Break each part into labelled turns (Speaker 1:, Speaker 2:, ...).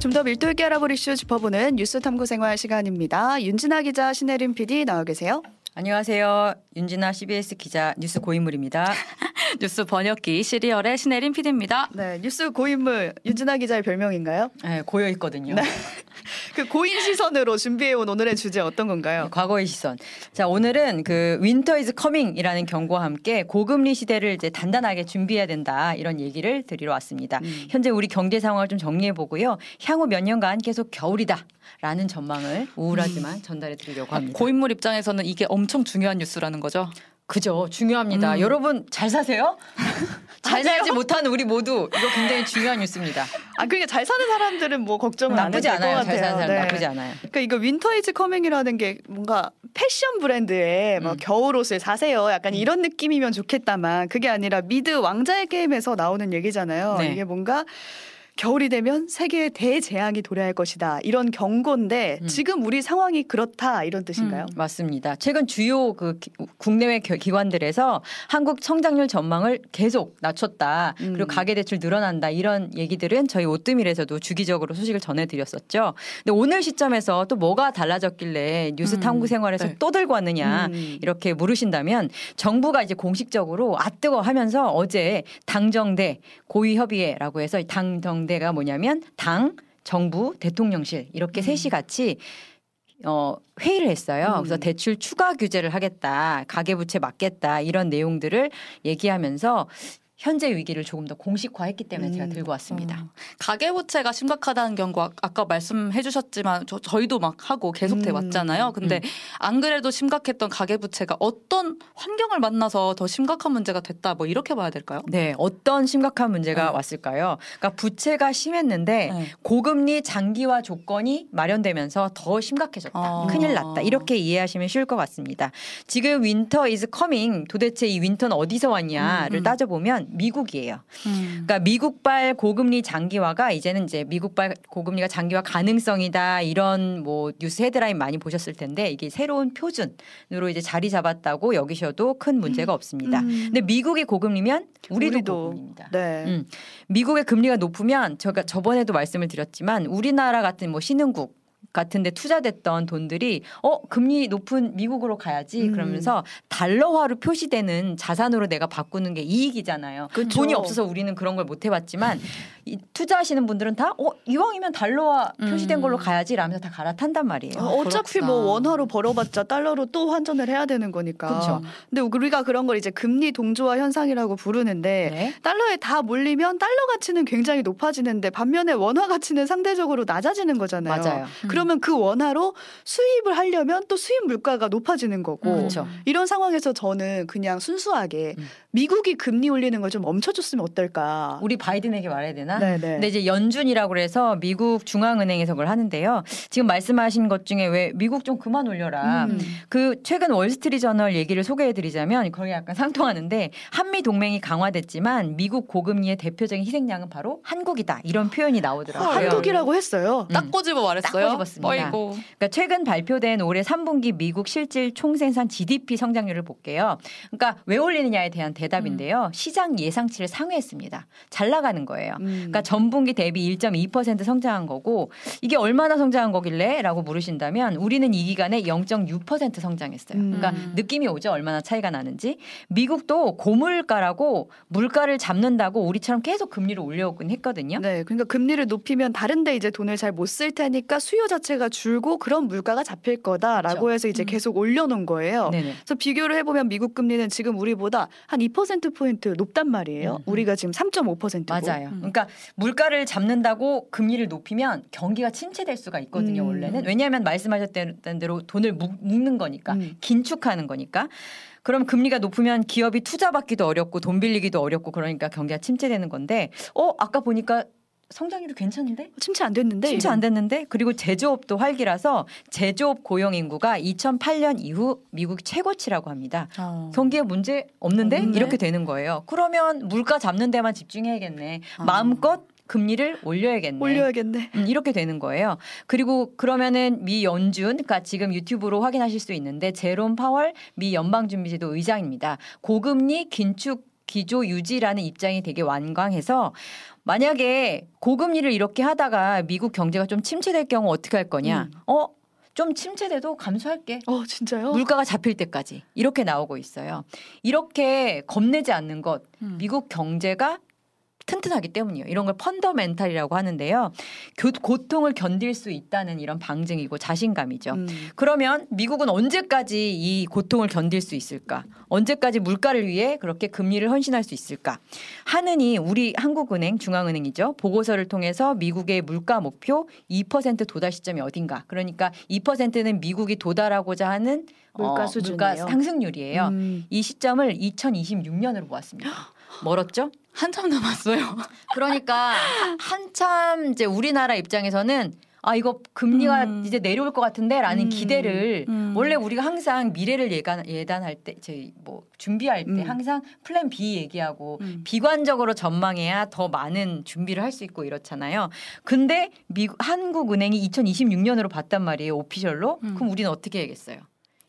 Speaker 1: 좀 더 밀도 있게 알아볼 이슈 짚어보는 뉴스 탐구 생활 시간입니다. 윤진아 기자, 신혜림 PD 나와 계세요.
Speaker 2: 안녕하세요. 윤진아 CBS 기자 뉴스 고인물입니다.
Speaker 3: 뉴스 번역기 씨리얼의 신혜림 PD입니다.
Speaker 1: 네, 뉴스 고인물 윤진아 기자의 별명인가요?
Speaker 2: 네, 고여 있거든요.
Speaker 1: 네. 그 고인 시선으로 준비해온 오늘의 주제 어떤 건가요?
Speaker 2: 네, 과거의 시선. 자, 오늘은 그 winter is coming이라는 경고와 함께 고금리 시대를 이제 단단하게 준비해야 된다 이런 얘기를 드리러 왔습니다.
Speaker 1: 음.
Speaker 2: 현재 우리 경제 상황을 좀 정리해 보고요. 향후 몇 년간 계속 겨울이다 라는 전망을 우울하지만 전달해 드리려고 합니다.
Speaker 3: 고인물 입장에서는 이게 엄청 중요한 뉴스라는 거죠.
Speaker 2: 그죠. 중요합니다.
Speaker 3: 음.
Speaker 2: 여러분 잘 사세요? 잘. 살지 못하는 우리 모두 이거 굉장히 중요한 뉴스입니다.
Speaker 1: 아, 그러니까 잘 사는 사람들은 뭐 걱정은 안
Speaker 2: 나쁘지
Speaker 1: 될것
Speaker 2: 않아요.
Speaker 1: 같아요.
Speaker 2: 잘 사는 사람
Speaker 1: 네.
Speaker 2: 나쁘지 않아요.
Speaker 1: 그러니까 이거 winter is coming이라는 게 뭔가 패션 브랜드에 뭐
Speaker 2: 음.
Speaker 1: 겨울 옷을 사세요. 약간 이런 느낌이면 좋겠다만 그게 아니라 미드 왕좌의 게임에서 나오는 얘기잖아요.
Speaker 2: 네.
Speaker 1: 이게 뭔가 겨울이 되면 세계에 대재앙이 도래할 것이다. 이런 경고인데
Speaker 2: 음.
Speaker 1: 지금 우리 상황이 그렇다 이런 뜻인가요?
Speaker 2: 맞습니다. 최근 주요 그 기- 국내외 겨- 기관들에서 한국 성장률 전망을 계속 낮췄다.
Speaker 1: 음.
Speaker 2: 그리고 가계 대출 늘어난다. 이런 얘기들은 저희 오뜨밀에서도 주기적으로 소식을 전해 드렸었죠. 근데 오늘 시점에서 또 뭐가 달라졌길래 뉴스
Speaker 1: 음.
Speaker 2: 탐구 생활에서
Speaker 3: 네.
Speaker 2: 또 들고 왔느냐
Speaker 1: 음.
Speaker 2: 이렇게 물으신다면 정부가 이제 공식적으로 아 뜨거 하면서 어제 당정대 고위 협의회라고 해서 이 당정 대가 뭐냐면 당 정부 대통령실 이렇게 셋이 같이 어 회의를 했어요.
Speaker 1: 음.
Speaker 2: 그래서 대출 추가 규제를 하겠다, 가계부채 막겠다 이런 내용들을 얘기하면서 현재 위기를 조금 더 공식화했기 때문에 제가
Speaker 1: 음.
Speaker 2: 들고 왔습니다.
Speaker 3: 어, 가계부채가 심각하다는 경고 아- 아까 말씀해주셨지만 저, 저희도 막 하고 계속 돼
Speaker 1: 음.
Speaker 3: 왔잖아요. 근데 안 그래도 심각했던 가계부채가 어떤 환경을 만나서 더 심각한 문제가 됐다 뭐 이렇게 봐야 될까요?
Speaker 2: 네, 어떤 심각한 문제가
Speaker 3: 네.
Speaker 2: 왔을까요? 그러니까 부채가 심했는데
Speaker 3: 네.
Speaker 2: 고금리 장기화 조건이 마련되면서 더 심각해졌다.
Speaker 3: 아.
Speaker 2: 큰일 났다. 이렇게 이해하시면 쉬울 것 같습니다. 지금 Winter is coming 도대체 이 winter는 어디서 왔냐를
Speaker 3: 음, 음.
Speaker 2: 따져보면 미국이에요.
Speaker 3: 음.
Speaker 2: 그러니까 미국발 고금리 장기화가 이제는 이제 미국발 고금리가 장기화 가능성이다 이런 뭐 뉴스 헤드라인 많이 보셨을 텐데 이게 새로운 표준으로 이제 자리 잡았다고 여기셔도 큰 문제가 없습니다.
Speaker 1: 음.
Speaker 2: 근데 미국이 고금리면 우리도,
Speaker 1: 우리도.
Speaker 2: 고금리입니다.
Speaker 1: 네.
Speaker 2: 음. 미국의 금리가 높으면 제가 저번에도 말씀을 드렸지만 우리나라 같은 뭐 신흥국 같은데 투자됐던 돈들이 어 금리 높은 미국으로 가야지
Speaker 1: 음.
Speaker 2: 그러면서 달러화로 표시되는 자산으로 내가 바꾸는 게 이익이잖아요.
Speaker 1: 그쵸.
Speaker 2: 돈이 없어서 우리는 그런 걸 못 해봤지만 이 투자하시는 분들은 다 어 이왕이면 달러화 표시된
Speaker 3: 음.
Speaker 2: 걸로 가야지 라면서 다 갈아탄단 말이에요.
Speaker 1: 어, 어차피
Speaker 3: 그렇구나.
Speaker 1: 뭐 원화로 벌어봤자 달러로 또 환전을 해야 되는 거니까.
Speaker 2: 그쵸.
Speaker 1: 근데 우리가 그런 걸 이제 금리 동조화 현상이라고 부르는데
Speaker 2: 네.
Speaker 1: 달러에 다 몰리면 달러 가치는 굉장히 높아지는데 반면에 원화 가치는 상대적으로 낮아지는 거잖아요.
Speaker 2: 맞아요.
Speaker 1: 그러면 그 원화로 수입을 하려면 또 수입 물가가 높아지는 거고
Speaker 3: 음.
Speaker 2: 그렇죠.
Speaker 1: 이런 상황에서 저는 그냥 순수하게
Speaker 2: 음.
Speaker 1: 미국이 금리 올리는 걸 좀 멈춰줬으면 어떨까.
Speaker 2: 우리 바이든에게 말해야 되나?
Speaker 1: 네네.
Speaker 2: 근데 이제 연준이라고 그래서 미국 중앙은행에서 그걸 하는데요. 지금 말씀하신 것 중에 왜 미국 좀 그만 올려라.
Speaker 1: 음.
Speaker 2: 그 최근 월스트리 저널 얘기를 소개해드리자면 거기 약간 상통하는데 한미 동맹이 강화됐지만 미국 고금리의 대표적인 희생양은 바로 한국이다 이런 표현이 나오더라고요.
Speaker 1: 한국이라고 했어요.
Speaker 2: 음.
Speaker 3: 딱 꼬집어 말했어요.
Speaker 2: 딱 꼬집었습니다.
Speaker 3: 어이고.
Speaker 2: 그러니까 최근 발표된 올해 3분기 미국 실질 총생산 GDP 성장률을 볼게요. 그러니까 왜 올리느냐에 대한 대답인데요. 시장 예상치를 상회했습니다. 잘 나가는 거예요.
Speaker 1: 음.
Speaker 2: 그러니까 전분기 대비 1.2% 성장한 거고 이게 얼마나 성장한 거길래?라고 물으신다면 우리는 이 기간에 0.6% 성장했어요.
Speaker 1: 음.
Speaker 2: 그러니까 느낌이 오죠. 얼마나 차이가 나는지. 미국도 고물가라고 물가를 잡는다고 우리처럼 계속 금리를 올려오긴 했거든요.
Speaker 1: 네, 그러니까 금리를 높이면 다른데 이제 돈을 잘 못 쓸 테니까 수요 자체가 줄고 그런 물가가 잡힐 거다라고
Speaker 2: 그렇죠.
Speaker 1: 해서 이제
Speaker 3: 음.
Speaker 1: 계속 올려놓은 거예요.
Speaker 2: 네네.
Speaker 1: 그래서 비교를 해보면 미국 금리는 지금 우리보다 한 2% 포인트 높단 말이에요.
Speaker 2: 음, 음.
Speaker 1: 우리가 지금 3.5%고.
Speaker 2: 맞아요.
Speaker 3: 음.
Speaker 2: 그러니까 물가를 잡는다고 금리를 높이면 경기가 침체될 수가 있거든요.
Speaker 1: 음.
Speaker 2: 원래는 왜냐하면 말씀하셨던 대로 돈을 묵, 는 거니까
Speaker 1: 음.
Speaker 2: 긴축하는 거니까. 그럼 금리가 높으면 기업이 투자받기도 어렵고 돈 빌리기도 어렵고 그러니까 경기가 침체되는 건데 어 아까 보니까 성장률이 괜찮은데?
Speaker 1: 침체 안 됐는데.
Speaker 2: 침체 안 됐는데? 그리고 제조업도 활기라서 제조업 고용 인구가 2008년 이후 미국 최고치라고 합니다.
Speaker 3: 어.
Speaker 2: 경기에 문제 없는데
Speaker 3: 없네.
Speaker 2: 이렇게 되는 거예요. 그러면 물가 잡는 데만 집중해야겠네.
Speaker 3: 아.
Speaker 2: 마음껏 금리를 올려야겠네.
Speaker 1: 올려야겠네.
Speaker 2: 음, 이렇게 되는 거예요. 그리고 그러면은 미 연준, 그러니까 지금 유튜브로 확인하실 수 있는데 제롬 파월 미 연방준비제도 의장입니다. 고금리 긴축 기조 유지라는 입장이 되게 완강해서 만약에 고금리를 이렇게 하다가 미국 경제가 좀 침체될 경우 어떻게 할 거냐?
Speaker 1: 음.
Speaker 2: 어? 좀 침체돼도 감수할게.
Speaker 1: 어 진짜요?
Speaker 2: 물가가 잡힐 때까지 이렇게 나오고 있어요. 이렇게 겁내지 않는 것
Speaker 3: 음.
Speaker 2: 미국 경제가 튼튼하기 때문이에요. 이런 걸 펀더멘탈이라고 하는데요. 교- 고통을 견딜 수 있다는 이런 방증이고 자신감이죠.
Speaker 1: 음.
Speaker 2: 그러면 미국은 언제까지 이 고통을 견딜 수 있을까? 언제까지 물가를 위해 그렇게 금리를 헌신할 수 있을까? 하느니 우리 한국은행 중앙은행이죠. 보고서를 통해서 미국의 물가 목표 2% 도달 시점이 어딘가? 그러니까 2%는 미국이 도달하고자 하는
Speaker 1: 물가
Speaker 2: 어,
Speaker 1: 수준이에요.
Speaker 2: 물가 상승률이에요.
Speaker 1: 음.
Speaker 2: 이 시점을 2026년으로 보았습니다. 멀었죠?
Speaker 3: 한참 남았어요.
Speaker 2: 그러니까 하- 한참 이제 우리나라 입장에서는 아 이거 금리가
Speaker 3: 음.
Speaker 2: 이제 내려올 것 같은데라는
Speaker 1: 음.
Speaker 2: 기대를
Speaker 3: 음.
Speaker 2: 원래 우리가 항상 미래를 예단, 예단할 때, 저희 뭐 준비할 때
Speaker 1: 음.
Speaker 2: 항상 플랜 B 얘기하고
Speaker 3: 음.
Speaker 2: 비관적으로 전망해야 더 많은 준비를 할 수 있고 이렇잖아요. 근데 미국 한국은행이 2026년으로 봤단 말이에요 오피셜로.
Speaker 3: 음.
Speaker 2: 그럼 우리는 어떻게 해야겠어요?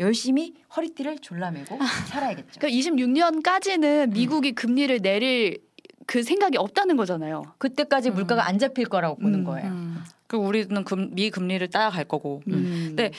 Speaker 2: 열심히 허리띠를 졸라매고 살아야겠죠.
Speaker 1: 그러니까 26년까지는 미국이 금리를 내릴 그 생각이 없다는 거잖아요.
Speaker 2: 그때까지
Speaker 3: 음.
Speaker 2: 물가가 안 잡힐 거라고 보는
Speaker 1: 음.
Speaker 2: 거예요.
Speaker 3: 음. 그 우리는 금, 미 금리를 따라갈 거고.
Speaker 1: 음.
Speaker 3: 네.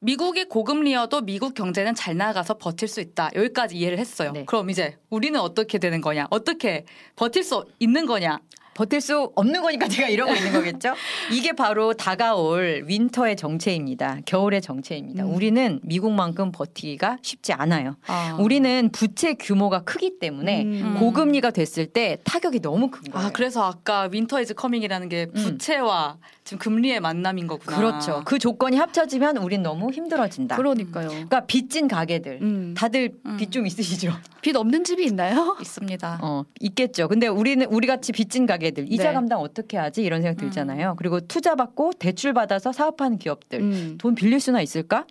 Speaker 3: 미국이 고금리여도 미국 경제는 잘 나가서 버틸 수 있다. 여기까지 이해를 했어요.
Speaker 2: 네.
Speaker 3: 그럼 이제 우리는 어떻게 되는 거냐? 어떻게 버틸 수 있는 거냐?
Speaker 2: 버틸 수 없는 거니까 제가 이러고 있는 거겠죠. 이게 바로 다가올 winter의 정체입니다. 겨울의 정체입니다.
Speaker 1: 음.
Speaker 2: 우리는 미국만큼 버티기가 쉽지 않아요.
Speaker 3: 아.
Speaker 2: 우리는 부채 규모가 크기 때문에
Speaker 1: 음.
Speaker 2: 고금리가 됐을 때 타격이 너무 큰 거예요.
Speaker 3: 아, 그래서 아까 Winter is coming이라는 게 부채와 지금 금리의 만남인 거구나.
Speaker 2: 그렇죠. 그 조건이 합쳐지면 우린 너무 힘들어진다.
Speaker 1: 그러니까요.
Speaker 2: 그러니까 빚진 가게들
Speaker 1: 음.
Speaker 2: 다들
Speaker 3: 음.
Speaker 2: 빚좀 있으시죠?
Speaker 1: 빚 없는 집이 있나요?
Speaker 3: 있습니다.
Speaker 2: 어, 있겠죠. 근데 우리는 우리 같이 빚진 가게 들 이자
Speaker 1: 네.
Speaker 2: 감당 어떻게 하지 이런 생각 들잖아요. 그리고 투자 받고 대출 받아서 사업하는 기업들
Speaker 1: 음.
Speaker 2: 돈 빌릴 수나 있을까?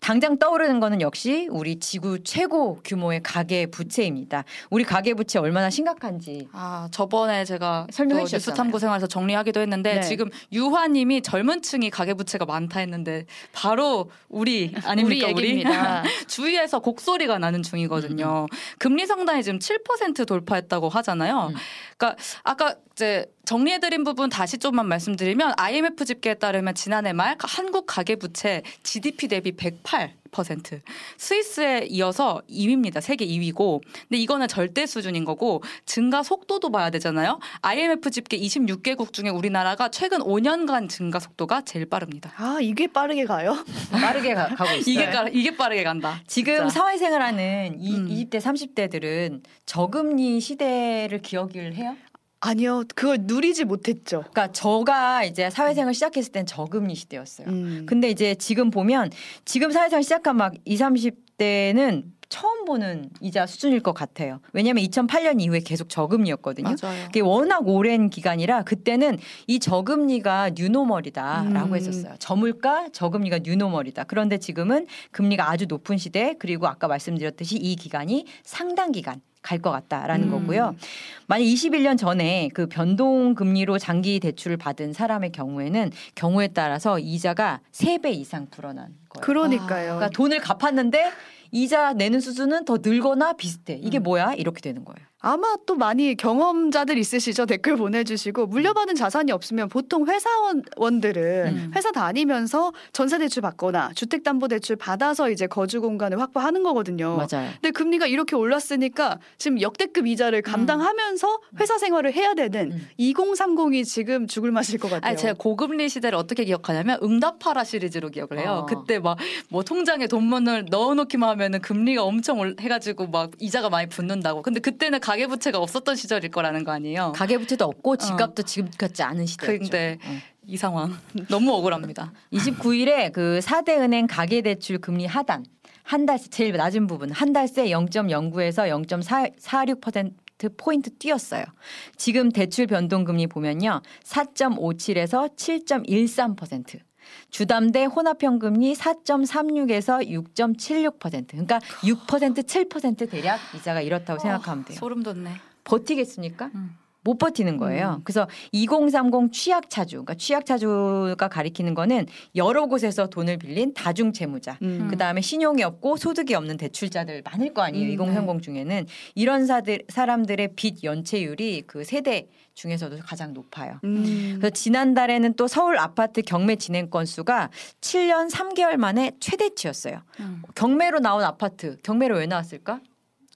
Speaker 2: 당장 떠오르는 거는 역시 우리 지구 최고 규모의 가계 부채입니다. 우리 가계 부채 얼마나 심각한지
Speaker 3: 아 저번에 제가
Speaker 2: 설명해
Speaker 3: 또
Speaker 2: 주셨잖아요.
Speaker 3: 뉴스 탐구 생활에서 정리하기도 했는데
Speaker 1: 네.
Speaker 3: 지금 유화님이 젊은 층이 가계 부채가 많다 했는데 바로 우리 아닙니까
Speaker 1: 우리 얘기입니다.
Speaker 3: 주위에서 곡소리가 나는 중이거든요. 금리 상단이 지금 7% 돌파했다고 하잖아요.
Speaker 2: 음.
Speaker 3: 그러니까 아까 이제 정리해드린 부분 다시 좀만 말씀드리면 IMF 집계에 따르면 지난해 말 한국 가계부채 GDP 대비 108%. 스위스에 이어서 2위입니다. 세계 2위고. 근데 이거는 절대 수준인 거고 증가 속도도 봐야 되잖아요. IMF 집계 26개국 중에 우리나라가 최근 5년간 증가 속도가 제일 빠릅니다.
Speaker 1: 아 이게 빠르게 가요?
Speaker 2: 빠르게 가, 고 있어요.
Speaker 3: 이게 가- 이게 빠르게 간다.
Speaker 2: 지금
Speaker 3: 진짜.
Speaker 2: 사회생활하는 이,
Speaker 3: 음.
Speaker 2: 20대 30대들은 저금리 시대를 기억을 해요?
Speaker 1: 아니요, 그걸 누리지 못했죠.
Speaker 2: 그러니까 저가 이제 사회생활 시작했을 땐 저금리 시대였어요.
Speaker 1: 음.
Speaker 2: 근데 이제 지금 보면 지금 사회생활 시작한 막 20, 30대는 처음 보는 이자 수준일 것 같아요. 왜냐하면 2008년 이후에 계속 저금리였거든요.
Speaker 3: 맞아요.
Speaker 2: 그게 워낙 오랜 기간이라 그때는 이 저금리가 뉴노멀이다라고
Speaker 1: 음.
Speaker 2: 했었어요. 저물가 저금리가 뉴노멀이다. 그런데 지금은 금리가 아주 높은 시대 그리고 아까 말씀드렸듯이 이 기간이 상당 기간 갈것 같다라는
Speaker 1: 음.
Speaker 2: 거고요. 만약 21년 전에 그 변동 금리로 장기 대출을 받은 사람의 경우에는 경우에 따라서 이자가 3배 이상 불어난 거예요.
Speaker 1: 그러니까요.
Speaker 2: 그러니까 돈을 갚았는데 이자 내는 수준은 더 늘거나 비슷해. 이게
Speaker 3: 음.
Speaker 2: 뭐야? 이렇게 되는 거예요.
Speaker 1: 아마 또 많이 경험자들 있으시죠? 댓글 보내주시고 물려받은 자산이 없으면 보통 회사원들은
Speaker 3: 음.
Speaker 1: 회사 다니면서 전세대출 받거나 주택담보대출 받아서 이제 거주 공간을 확보하는 거거든요.
Speaker 2: 맞아요.
Speaker 1: 근데 금리가 이렇게 올랐으니까 지금 역대급 이자를 감당하면서 회사 생활을 해야 되는
Speaker 2: 음.
Speaker 1: 2030이 지금 죽을 맛일 것 같아요.
Speaker 3: 아니 제가 고금리 시대를 어떻게 기억하냐면 응답하라 시리즈로 기억을 해요.
Speaker 2: 어.
Speaker 3: 그때 막 뭐 통장에 돈문을 넣어놓기만 하면은 금리가 엄청 올, 해가지고 막 이자가 많이 붙는다고. 근데 그때는 가 계부채가 없었던 시절일 거라는 거 아니에요.
Speaker 2: 가계부채도 없고 집값도 지금 같지 않은 시대였죠.
Speaker 3: 근데
Speaker 2: 어.
Speaker 3: 이 상황 너무 억울합니다.
Speaker 2: 29일에 그 4대 은행 가계 대출 금리 하단 한달 제일 낮은 부분 한 달새 0.09에서 0.46% 포인트 뛰었어요. 지금 대출 변동 금리 보면요. 4.57에서 7.13%. 주담대 혼합형금리 4.36에서 6.76%. 그러니까 6% 7% 대략 이자가 이렇다고 생각하면 돼요.
Speaker 3: 소름 돋네.
Speaker 2: 버티겠습니까?
Speaker 3: 음.
Speaker 2: 못 버티는 거예요.
Speaker 1: 음.
Speaker 2: 그래서 2030 취약 차주, 그러니까 취약 차주가 가리키는 거는 여러 곳에서 돈을 빌린 다중 채무자,
Speaker 1: 음.
Speaker 2: 그 다음에 신용이 없고 소득이 없는 대출자들 많을 거 아니에요.
Speaker 1: 음,
Speaker 2: 2030 중에는 이런 사들, 사람들의 빚 연체율이 그 세대 중에서도 가장 높아요.
Speaker 1: 음.
Speaker 2: 그래서 지난달에는 또 서울 아파트 경매 진행 건수가 7년 3개월 만에 최대치였어요.
Speaker 3: 음.
Speaker 2: 경매로 나온 아파트, 경매로 왜 나왔을까?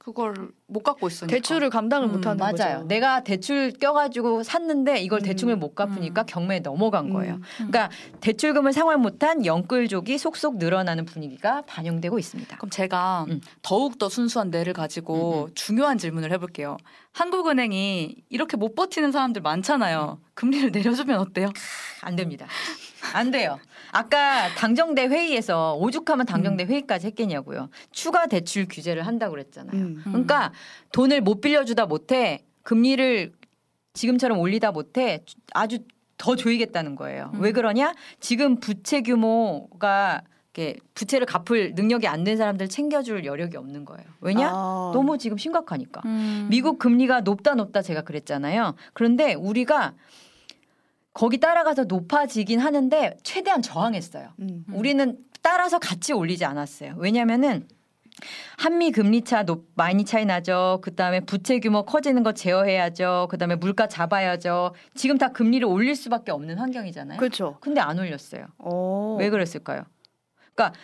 Speaker 3: 그걸 못 갖고 있으니까.
Speaker 1: 대출을 감당을
Speaker 3: 음,
Speaker 1: 못 하는
Speaker 2: 맞아요.
Speaker 1: 거죠.
Speaker 2: 내가 대출 껴가지고 샀는데 이걸
Speaker 1: 음.
Speaker 2: 대충을 못 갚으니까
Speaker 3: 음.
Speaker 2: 경매에 넘어간 거예요.
Speaker 1: 음.
Speaker 2: 그러니까 대출금을 상환 못한 영끌족이 속속 늘어나는 분위기가 반영되고 있습니다.
Speaker 3: 그럼 제가
Speaker 2: 음.
Speaker 3: 더욱 더 순수한 뇌를 가지고 중요한 질문을 해볼게요. 한국은행이 이렇게 못 버티는 사람들 많잖아요. 금리를 내려주면 어때요?
Speaker 2: 안 됩니다. 안 돼요. 아까 당정대 회의에서 오죽하면 당정대
Speaker 1: 음.
Speaker 2: 회의까지 했겠냐고요. 추가 대출 규제를 한다고 그랬잖아요.
Speaker 1: 음.
Speaker 2: 그러니까 돈을 못 빌려주다 못해 금리를 지금처럼 올리다 못해 아주 더 조이겠다는 거예요.
Speaker 3: 음.
Speaker 2: 왜 그러냐? 지금 부채 규모가 이렇게 부채를 갚을 능력이 안 된 사람들 챙겨줄 여력이 없는 거예요. 왜냐?
Speaker 1: 아.
Speaker 2: 너무 지금 심각하니까.
Speaker 3: 음.
Speaker 2: 미국 금리가 높다 높다 제가 그랬잖아요. 그런데 우리가 거기 따라가서 높아지긴 하는데 최대한 저항했어요.
Speaker 1: 음.
Speaker 3: 음.
Speaker 2: 우리는 따라서 같이 올리지 않았어요. 왜냐면은 한미 금리 차 높, 많이 차이 나죠. 그 다음에 부채 규모 커지는 거 제어해야죠. 그 다음에 물가 잡아야죠. 지금 다 금리를 올릴 수밖에 없는 환경이잖아요.
Speaker 1: 그렇죠.
Speaker 2: 근데 안 올렸어요.
Speaker 1: 어.
Speaker 2: 왜 그랬을까요? 그러니까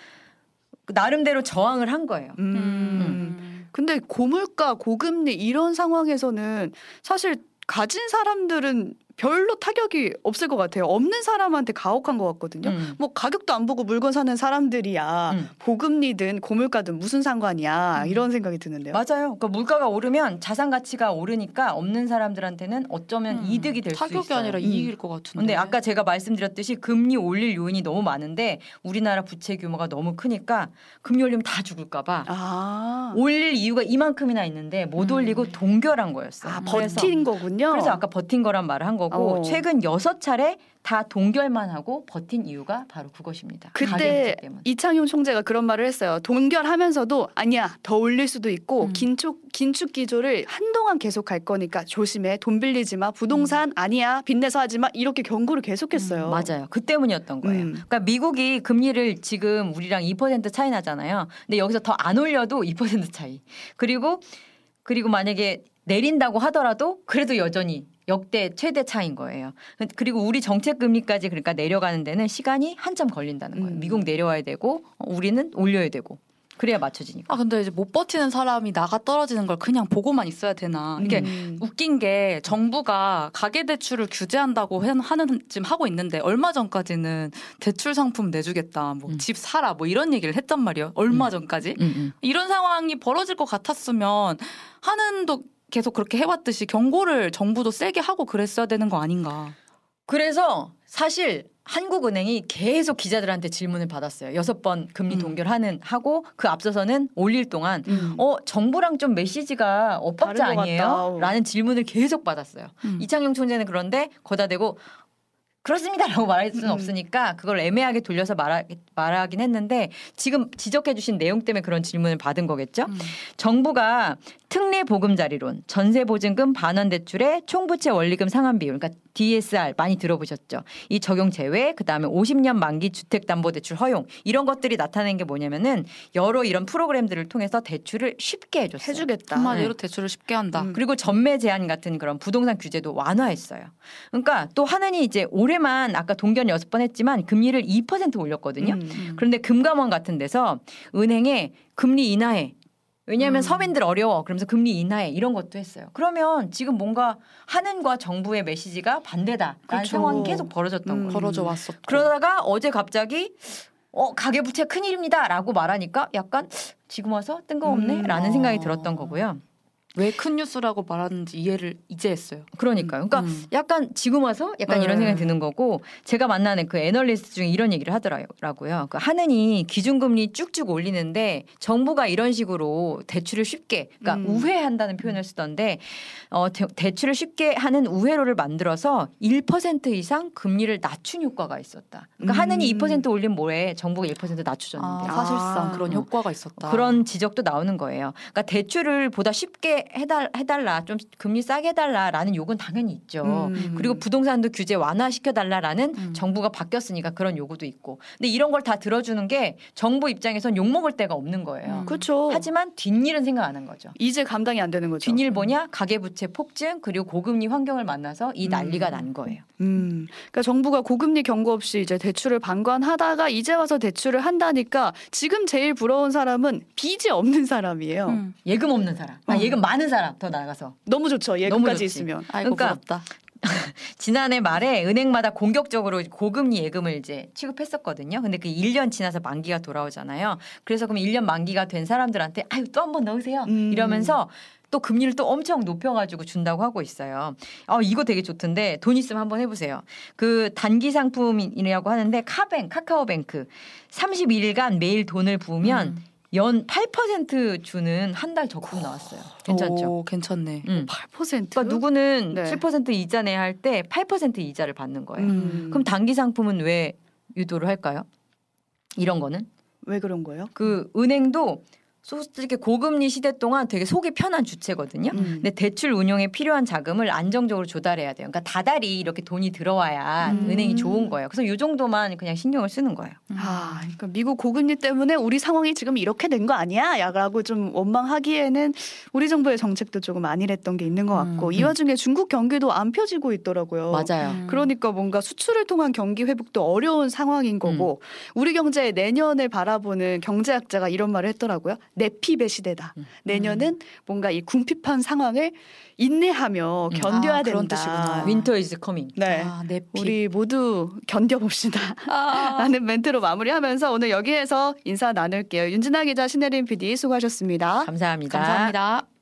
Speaker 2: 나름대로 저항을 한 거예요.
Speaker 1: 음.
Speaker 3: 음.
Speaker 1: 근데 고물가, 고금리 이런 상황에서는 사실 가진 사람들은 별로 타격이 없을 것 같아요. 없는 사람한테 가혹한 것 같거든요.
Speaker 2: 음.
Speaker 1: 뭐 가격도 안 보고 물건 사는 사람들이야
Speaker 2: 음.
Speaker 1: 고금리든 고물가든 무슨 상관이야
Speaker 3: 음.
Speaker 1: 이런 생각이 드는데요.
Speaker 2: 맞아요. 그러니까 물가가 오르면 자산 가치가 오르니까 없는 사람들한테는 어쩌면
Speaker 3: 음.
Speaker 2: 이득이 될 수 있어요.
Speaker 3: 타격이 아니라
Speaker 1: 음.
Speaker 3: 이익일 것 같은데.
Speaker 2: 근데 아까 제가 말씀드렸듯이 금리 올릴 요인이 너무 많은데 우리나라 부채 규모가 너무 크니까 금리 올리면 다 죽을까봐
Speaker 1: 아,
Speaker 2: 올릴 이유가 이만큼이나 있는데 못
Speaker 3: 음.
Speaker 2: 올리고 동결한 거였어요.
Speaker 1: 아 버틴 거군요.
Speaker 2: 그래서 아까 버틴 거란 말을 한 거고
Speaker 1: 어.
Speaker 2: 최근 여섯 차례 다 동결만 하고 버틴 이유가 바로 그것입니다.
Speaker 1: 그때. 이창용 총재가 그런 말을 했어요. 동결하면서도 아니야 더 올릴 수도 있고
Speaker 3: 음.
Speaker 1: 긴축 긴축 기조를 한동안 계속 갈 거니까 조심해 돈 빌리지 마 부동산 아니야 빚내서 하지 마 이렇게 경고를 계속했어요.
Speaker 2: 음, 맞아요. 그 때문이었던 거예요.
Speaker 1: 음.
Speaker 2: 그러니까 미국이 금리를 지금 우리랑 2% 차이 나잖아요. 근데 여기서 더 안 올려도 2% 차이. 그리고 그리고 만약에 내린다고 하더라도 그래도 여전히 역대 최대 차인 거예요. 그리고 우리 정책 금리까지 그러니까 내려가는 데는 시간이 한참 걸린다는 거예요.
Speaker 1: 음.
Speaker 2: 미국 내려와야 되고 어, 우리는 올려야 되고 그래야 맞춰지니까.
Speaker 3: 아 근데 이제 못 버티는 사람이 나가 떨어지는 걸 그냥 보고만 있어야 되나? 이게
Speaker 1: 음.
Speaker 3: 웃긴 게 정부가 가계 대출을 규제한다고 해- 하는 지금 하고 있는데 얼마 전까지는 대출 상품 내주겠다, 뭐
Speaker 2: 음.
Speaker 3: 집 사라, 뭐 이런 얘기를 했단 말이에요. 얼마
Speaker 2: 음.
Speaker 3: 전까지
Speaker 2: 음, 음.
Speaker 3: 이런 상황이 벌어질 것 같았으면 하는 도 계속 그렇게 해왔듯이 경고를 정부도 세게 하고 그랬어야 되는 거 아닌가?
Speaker 2: 그래서 사실 한국은행이 계속 기자들한테 질문을 받았어요. 여섯 번 금리
Speaker 3: 음.
Speaker 2: 동결하는 하고 그 앞서서는 올릴 동안
Speaker 1: 음.
Speaker 2: 어 정부랑 좀 메시지가 엇박자 아니에요? 라는 질문을 계속 받았어요.
Speaker 3: 음.
Speaker 2: 이창용 총재는 그런데 거다 대고 그렇습니다라고 말할 수는
Speaker 1: 음.
Speaker 2: 없으니까 그걸 애매하게 돌려서 말하, 말하긴 했는데 지금 지적해 주신 내용 때문에 그런 질문을 받은 거겠죠.
Speaker 3: 음.
Speaker 2: 정부가 특례 보금자리론, 전세 보증금 반환 대출의 총부채 원리금 상환 비율, 그러니까 DSR 많이 들어보셨죠? 이 적용 제외, 그 다음에 50년 만기 주택담보대출 허용 이런 것들이 나타낸 게 뭐냐면은 여러 이런 프로그램들을 통해서 대출을 쉽게 해줬어요.
Speaker 1: 해주겠다.
Speaker 3: 한마디로 대출을 쉽게 한다.
Speaker 1: 음.
Speaker 2: 그리고 전매 제한 같은 그런 부동산 규제도 완화했어요. 그러니까 또 하느니 이제 올해만 아까 동결 여섯 번 했지만 금리를 2% 올렸거든요.
Speaker 1: 음.
Speaker 3: 음.
Speaker 2: 그런데 금감원 같은 데서 은행에 금리 인하해. 왜냐하면
Speaker 3: 음.
Speaker 2: 서민들 어려워. 그러면서 금리 인하해 이런 것도 했어요. 그러면 지금 뭔가 하는과 정부의 메시지가 반대다 라는
Speaker 1: 그렇죠.
Speaker 2: 상황이 계속 벌어졌던
Speaker 1: 음.
Speaker 2: 거예요.
Speaker 3: 벌어져 왔었고.
Speaker 2: 그러다가 어제 갑자기 어 가계부채 큰일입니다 라고 말하니까 약간 지금 와서 뜬금없네라는
Speaker 3: 음.
Speaker 2: 생각이
Speaker 3: 어.
Speaker 2: 들었던 거고요.
Speaker 3: 왜 큰 뉴스라고 말하는지 이해를 이제 했어요.
Speaker 2: 그러니까요. 그러니까
Speaker 3: 음.
Speaker 2: 약간 지금 와서 약간
Speaker 1: 네.
Speaker 2: 이런 생각이 드는 거고 제가 만나는 그 애널리스트 중에 이런 얘기를 하더라고요. 그 하느니 기준금리 쭉쭉 올리는데 정부가 이런 식으로 대출을 쉽게 그러니까
Speaker 1: 음.
Speaker 2: 우회한다는 표현을 쓰던데 어, 대, 대출을 쉽게 하는 우회로를 만들어서 1% 이상 금리를 낮춘 효과가 있었다. 그러니까
Speaker 1: 음.
Speaker 2: 하느니 2% 올린 뭐에 정부가 1% 낮추셨는데
Speaker 3: 아, 사실상
Speaker 1: 아.
Speaker 3: 그런
Speaker 2: 어.
Speaker 3: 효과가 있었다.
Speaker 2: 그런 지적도 나오는 거예요. 그러니까 대출을 보다 쉽게 싸게 해달 해달라 좀 금리 싸게 해달라라는 요구는 당연히 있죠.
Speaker 1: 음.
Speaker 2: 그리고 부동산도 규제 완화시켜달라라는
Speaker 3: 음.
Speaker 2: 정부가 바뀌었으니까 그런 요구도 있고. 근데 이런 걸 다 들어주는 게 정부 입장에선 욕 먹을 데가 없는 거예요.
Speaker 3: 음.
Speaker 1: 그렇죠.
Speaker 2: 하지만 뒷일은 생각 안 한 거죠.
Speaker 1: 이제 감당이 안 되는 거죠.
Speaker 2: 뒷일 뭐냐? 가계부채 폭증 그리고 고금리 환경을 만나서 이 난리가
Speaker 1: 음.
Speaker 2: 난 거예요.
Speaker 1: 음, 그러니까 정부가 고금리 경고 없이 이제 대출을 방관하다가 이제 와서 대출을 한다니까 지금 제일 부러운 사람은 빚이 없는 사람이에요.
Speaker 3: 음.
Speaker 2: 예금 없는 사람, 아,
Speaker 1: 어.
Speaker 2: 예금 많은 사람 더 나가서
Speaker 1: 너무 좋죠.
Speaker 2: 너무
Speaker 1: 예금까지. 있으면.
Speaker 3: 아이고
Speaker 2: 그러니까
Speaker 3: 부럽다.
Speaker 2: 지난해 말에 은행마다 공격적으로 고금리 예금을 이제 취급했었거든요. 근데 그 1년 지나서 만기가 돌아오잖아요. 그래서 그럼 1년 만기가 된 사람들한테 아유 또 한 번 넣으세요.
Speaker 1: 음.
Speaker 2: 이러면서 또 금리를 또 엄청 높여가지고 준다고 하고 있어요. 어, 이거 되게 좋던데 돈 있으면 한번 해보세요. 그 단기 상품이라고 하는데 카뱅, 카카오뱅크 31일간 매일 돈을 부으면
Speaker 3: 음.
Speaker 2: 연 8% 주는 한 달 적금 나왔어요. 괜찮죠?
Speaker 3: 오, 괜찮네.
Speaker 2: 음.
Speaker 1: 8%.
Speaker 2: 그러니까 누구는
Speaker 1: 네.
Speaker 2: 7% 이자 내야 할 때 8% 이자를 받는 거예요.
Speaker 1: 음.
Speaker 2: 그럼 단기 상품은 왜 유도를 할까요? 이런 거는
Speaker 1: 왜 그런 거예요?
Speaker 2: 그 은행도 솔직히 고금리 시대 동안 되게 속이 편한 주체거든요.
Speaker 1: 음.
Speaker 2: 근데 대출 운용에 필요한 자금을 안정적으로 조달해야 돼요. 그러니까 다달이 이렇게 돈이 들어와야
Speaker 1: 음.
Speaker 2: 은행이 좋은 거예요. 그래서 이 정도만 그냥 신경을 쓰는 거예요.
Speaker 1: 아, 그러니까 미국 고금리 때문에 우리 상황이 지금 이렇게 된 거 아니야? 야라고 좀 원망하기에는 우리 정부의 정책도 조금 안일했던 게 있는 것 같고
Speaker 3: 음,
Speaker 1: 이 와중에 중국 경기도 안 펴지고 있더라고요.
Speaker 2: 맞아요.
Speaker 3: 음.
Speaker 1: 그러니까 뭔가 수출을 통한 경기 회복도 어려운 상황인 거고 우리 경제의 내년을 바라보는 경제학자가 이런 말을 했더라고요. 내핍의 시대다.
Speaker 2: 음.
Speaker 1: 내년은 뭔가 이 궁핍한 상황을 인내하며
Speaker 2: 음.
Speaker 1: 견뎌야
Speaker 3: 아,
Speaker 1: 된다.
Speaker 3: 뜻이구나.
Speaker 2: Winter is coming.
Speaker 1: 네.
Speaker 3: 아.
Speaker 1: 우리 모두 견뎌봅시다.
Speaker 3: 아.
Speaker 1: 라는 멘트로 마무리하면서 오늘 여기에서 인사 나눌게요. 윤진아 기자, 신혜림 PD 수고하셨습니다.
Speaker 2: 감사합니다.
Speaker 3: 감사합니다.